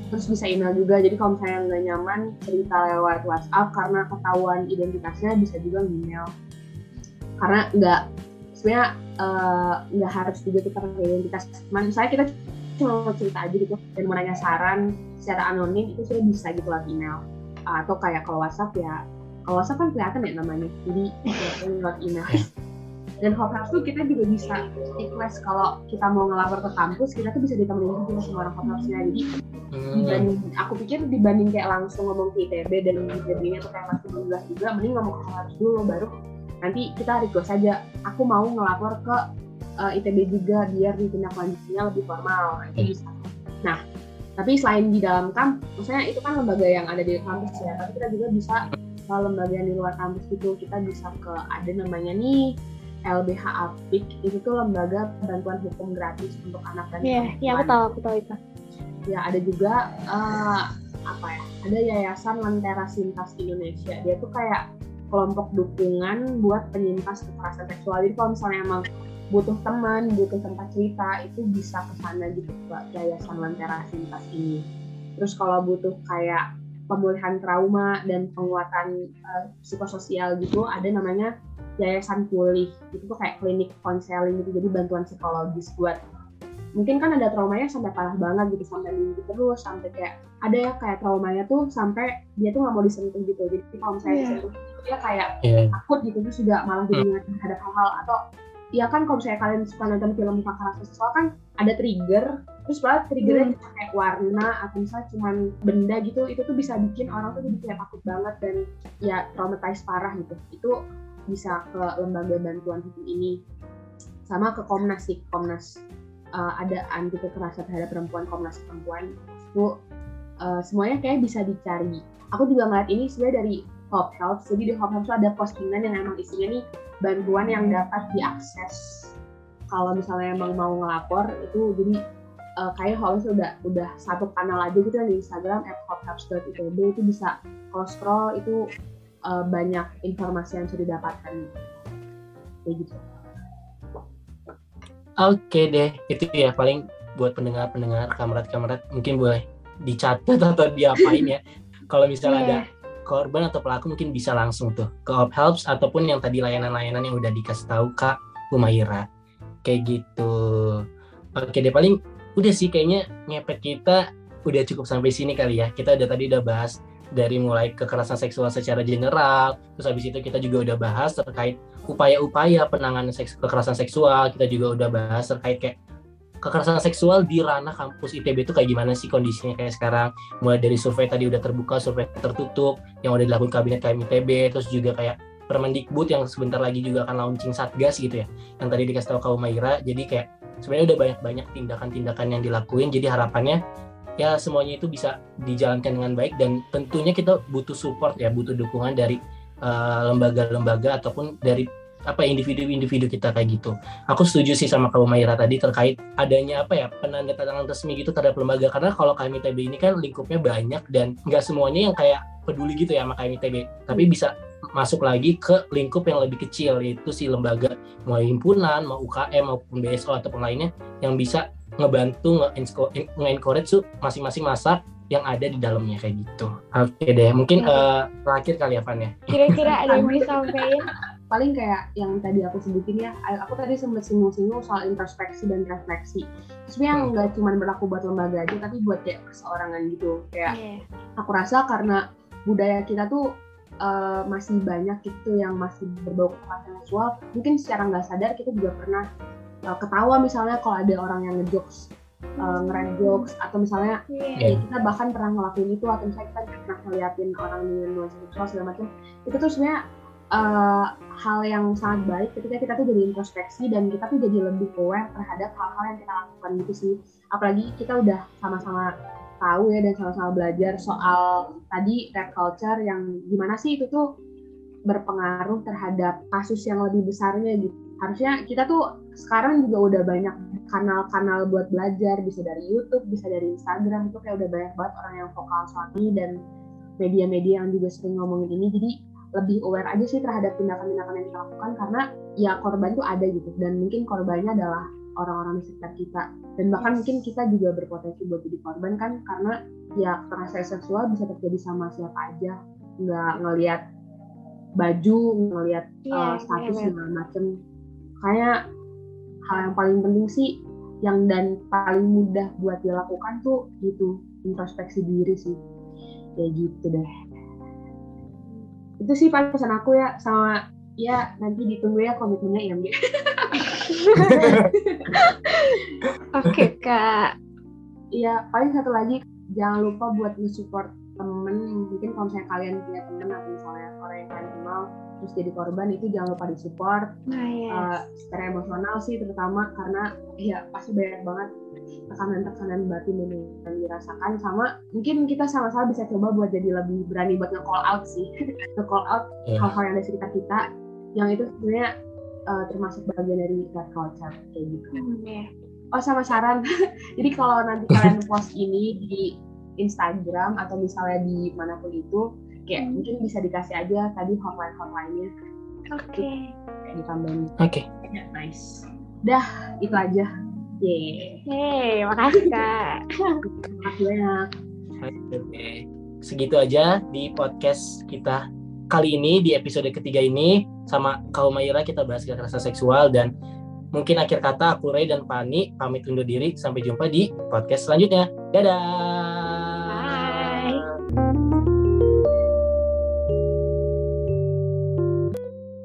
Terus bisa email juga jadi kalau misalnya nggak nyaman cerita lewat WhatsApp karena ketahuan identitasnya bisa juga email karena nggak sebenarnya eh, nggak uh, harus juga kita pakai identitas saya kita cuma mau cerita aja gitu dan mau nanya saran secara anonim itu sudah bisa gitu lewat email. Uh, atau kayak kalau WhatsApp ya kalau WhatsApp kan kelihatan ya namanya jadi lewat email. Dan Hope House tuh kita juga bisa request kalau kita mau ngelapor ke kampus kita tuh bisa ditemenin juga sama orang Hope House-nya jadi Hmm. dibanding aku pikir dibanding kayak langsung ngomong ke ITB dan ITB-nya tuh kayak masih belum jelas juga mending ngomong ke Hope House dulu baru nanti kita request aja. Aku mau ngelapor ke uh, ITB juga biar ditindaklanjutinya lebih formal. Itu Hmm. bisa. Nah tapi selain di dalam kampus maksudnya itu kan lembaga yang ada di kampus ya tapi kita juga bisa ke lembaga yang di luar kampus gitu. Kita bisa ke ada namanya nih LBH Apik. Itu tuh lembaga bantuan hukum gratis untuk anak dan Iya, iya aku tahu, aku tahu itu. ya ada juga eh, apa ya ada yayasan Lentera Sintas Indonesia. Dia tuh kayak kelompok dukungan buat penyintas kekerasan seksual. Jadi kalau misalnya emang butuh teman butuh tempat cerita itu bisa ke sana gitu ke yayasan Lentera Sintas ini. Terus kalau butuh kayak pemulihan trauma dan penguatan eh, psikososial gitu ada namanya yayasan pulih. Itu tuh kayak klinik konseling gitu jadi bantuan psikologis buat mungkin kan ada traumanya sampai parah banget gitu sampai minggu terus sampai kayak ada ya kayak traumanya tuh sampai dia tuh nggak mau disentuh gitu. Jadi kalau misalnya Iya. disentuh dia kayak Iya. takut gitu terus juga malah jadi ingat terhadap hal-hal. Atau ya kan kalau misalnya kalian suka nonton film kekerasan seksual kan ada trigger terus malah triggernya cuma kayak warna atau misalnya cuman benda gitu itu tuh bisa bikin orang tuh jadi kayak takut banget dan ya traumatized parah gitu. Itu bisa ke lembaga bantuan hukum ini. Sama ke Komnas sih Komnas uh, ada anti kekerasan terhadap perempuan Komnas perempuan. Itu uh, semuanya kayak bisa dicari. Aku juga ngeliat ini sebenarnya dari Hope Helps jadi di Hope tuh ada postingan yang emang isinya nih bantuan yang dapat diakses. Kalau misalnya emang mau ngelapor itu jadi uh, kayak Hope udah udah satu kanal aja gitu di Instagram at hopehelps.itb itu bisa kalau scroll itu uh, banyak informasi yang bisa didapatkan. Kayak gitu Oke deh, itu ya paling buat pendengar-pendengar, kamerat-kamerat mungkin boleh dicatat atau diapain ya. Kalau misalnya ada Iya. korban atau pelaku mungkin bisa langsung tuh ke Op Helps ataupun yang tadi layanan-layanan yang udah dikasih tahu Kak Umaira. Kayak gitu. Oke deh paling udah sih kayaknya ngepet kita udah cukup sampai sini kali ya. Kita udah tadi udah bahas dari mulai kekerasan seksual secara general, terus habis itu kita juga udah bahas terkait upaya-upaya penanganan seks, kekerasan seksual, kita juga udah bahas terkait kayak kekerasan seksual di ranah kampus ITB itu kayak gimana sih kondisinya kayak sekarang. Mulai dari survei tadi udah terbuka survei tertutup yang udah dilakukan kabinet KM ITB terus juga kayak Permendikbud yang sebentar lagi juga akan launching satgas gitu ya yang tadi dikasih tahu kaum Maira jadi kayak sebenarnya udah banyak-banyak tindakan-tindakan yang dilakuin. Jadi harapannya ya semuanya itu bisa dijalankan dengan baik dan tentunya kita butuh support ya butuh dukungan dari eh, lembaga-lembaga ataupun dari apa individu-individu kita kayak gitu. Aku setuju sih sama kamu Maira tadi terkait adanya apa ya penanda tangan resmi gitu terhadap lembaga. Karena kalau KMITB ini kan lingkupnya banyak dan nggak semuanya yang kayak peduli gitu ya sama KMITB tapi bisa masuk lagi ke lingkup yang lebih kecil yaitu si lembaga mau himpunan mau UKM maupun BSO ataupun lainnya yang bisa ngebantu nge-enco- nge-encourage tuh masing-masing masa yang ada di dalamnya kayak gitu. Oke deh, mungkin eh, terakhir kali ya Van ya. Kira-kira ada yang mau disampaikan? paling kayak yang tadi aku sebutin ya aku tadi sempat singgung-singgung soal introspeksi dan refleksi sebenarnya Hmm. nggak cuma berlaku buat lembaga aja tapi buat kayak perseorangan gitu kayak Iya. aku rasa karena budaya kita tuh uh, masih banyak gitu yang masih berbau kekerasan seksual mungkin secara nggak sadar kita juga pernah uh, ketawa misalnya kalau ada orang yang ngejokes uh, ngerant jokes atau misalnya Iya. ya kita bahkan pernah ngelakuin itu atau misalnya kita pernah ngeliatin orang dengan nuansa seksual segala macam itu tuh sebenarnya uh, hal yang sangat baik ketika kita tuh jadi introspeksi dan kita tuh jadi lebih aware terhadap hal-hal yang kita lakukan gitu sih. Apalagi kita udah sama-sama tahu ya dan sama-sama belajar soal tadi rap culture yang gimana sih itu tuh berpengaruh terhadap kasus yang lebih besarnya gitu harusnya kita tuh sekarang juga udah banyak kanal-kanal buat belajar bisa dari YouTube bisa dari Instagram itu kayak udah banyak banget orang yang vokal soal ini dan media-media yang juga sering ngomongin ini. Jadi lebih aware aja sih terhadap tindakan-tindakan yang kita lakukan karena ya korban tuh ada gitu. Dan mungkin korbannya adalah orang-orang di sekitar kita. Dan bahkan mungkin kita juga berpotensi buat jadi korban kan karena ya kekerasan seksual bisa terjadi sama siapa aja. Nggak ngelihat baju ngelihat Iya, uh, iya, status bener. segala macem kayak hal yang paling penting sih yang dan paling mudah buat dilakukan tuh gitu introspeksi diri sih kayak gitu deh itu sih paling pesan aku ya sama ya nanti ditunggu ya komitmennya ya. Oke kak. Iya, paling satu lagi jangan lupa buat nge-support temen mungkin kalau misalnya kalian punya temen atau misalnya orang yang kalian kenal terus jadi korban itu jangan lupa disupport Nah ya. uh, secara emosional sih terutama karena ya pasti banyak banget tekanan-tekanan batin yang, yang dirasakan sama mungkin kita sama-sama bisa coba buat jadi lebih berani buat nge-call out sih nge-call out Ya. hal-hal yang ada di sekitar kita yang itu sebenarnya uh, termasuk bagian dari red culture kayak gitu ya. oh sama saran jadi kalau nanti kalian post ini di Instagram atau misalnya di mana pun itu kayak Hmm. mungkin bisa dikasih aja tadi hotline hotline-nya Oke. kayak ditambahin Oke. ya, nice dah itu aja Yeay. Yeay, makasih kak. Terima kasih banyak. Oke. Segitu aja di podcast kita kali ini di episode ketiga ini sama kaum Mayra kita bahas kekerasan seksual dan mungkin akhir kata aku Ray dan Pani pamit undur diri sampai jumpa di podcast selanjutnya. Dadah.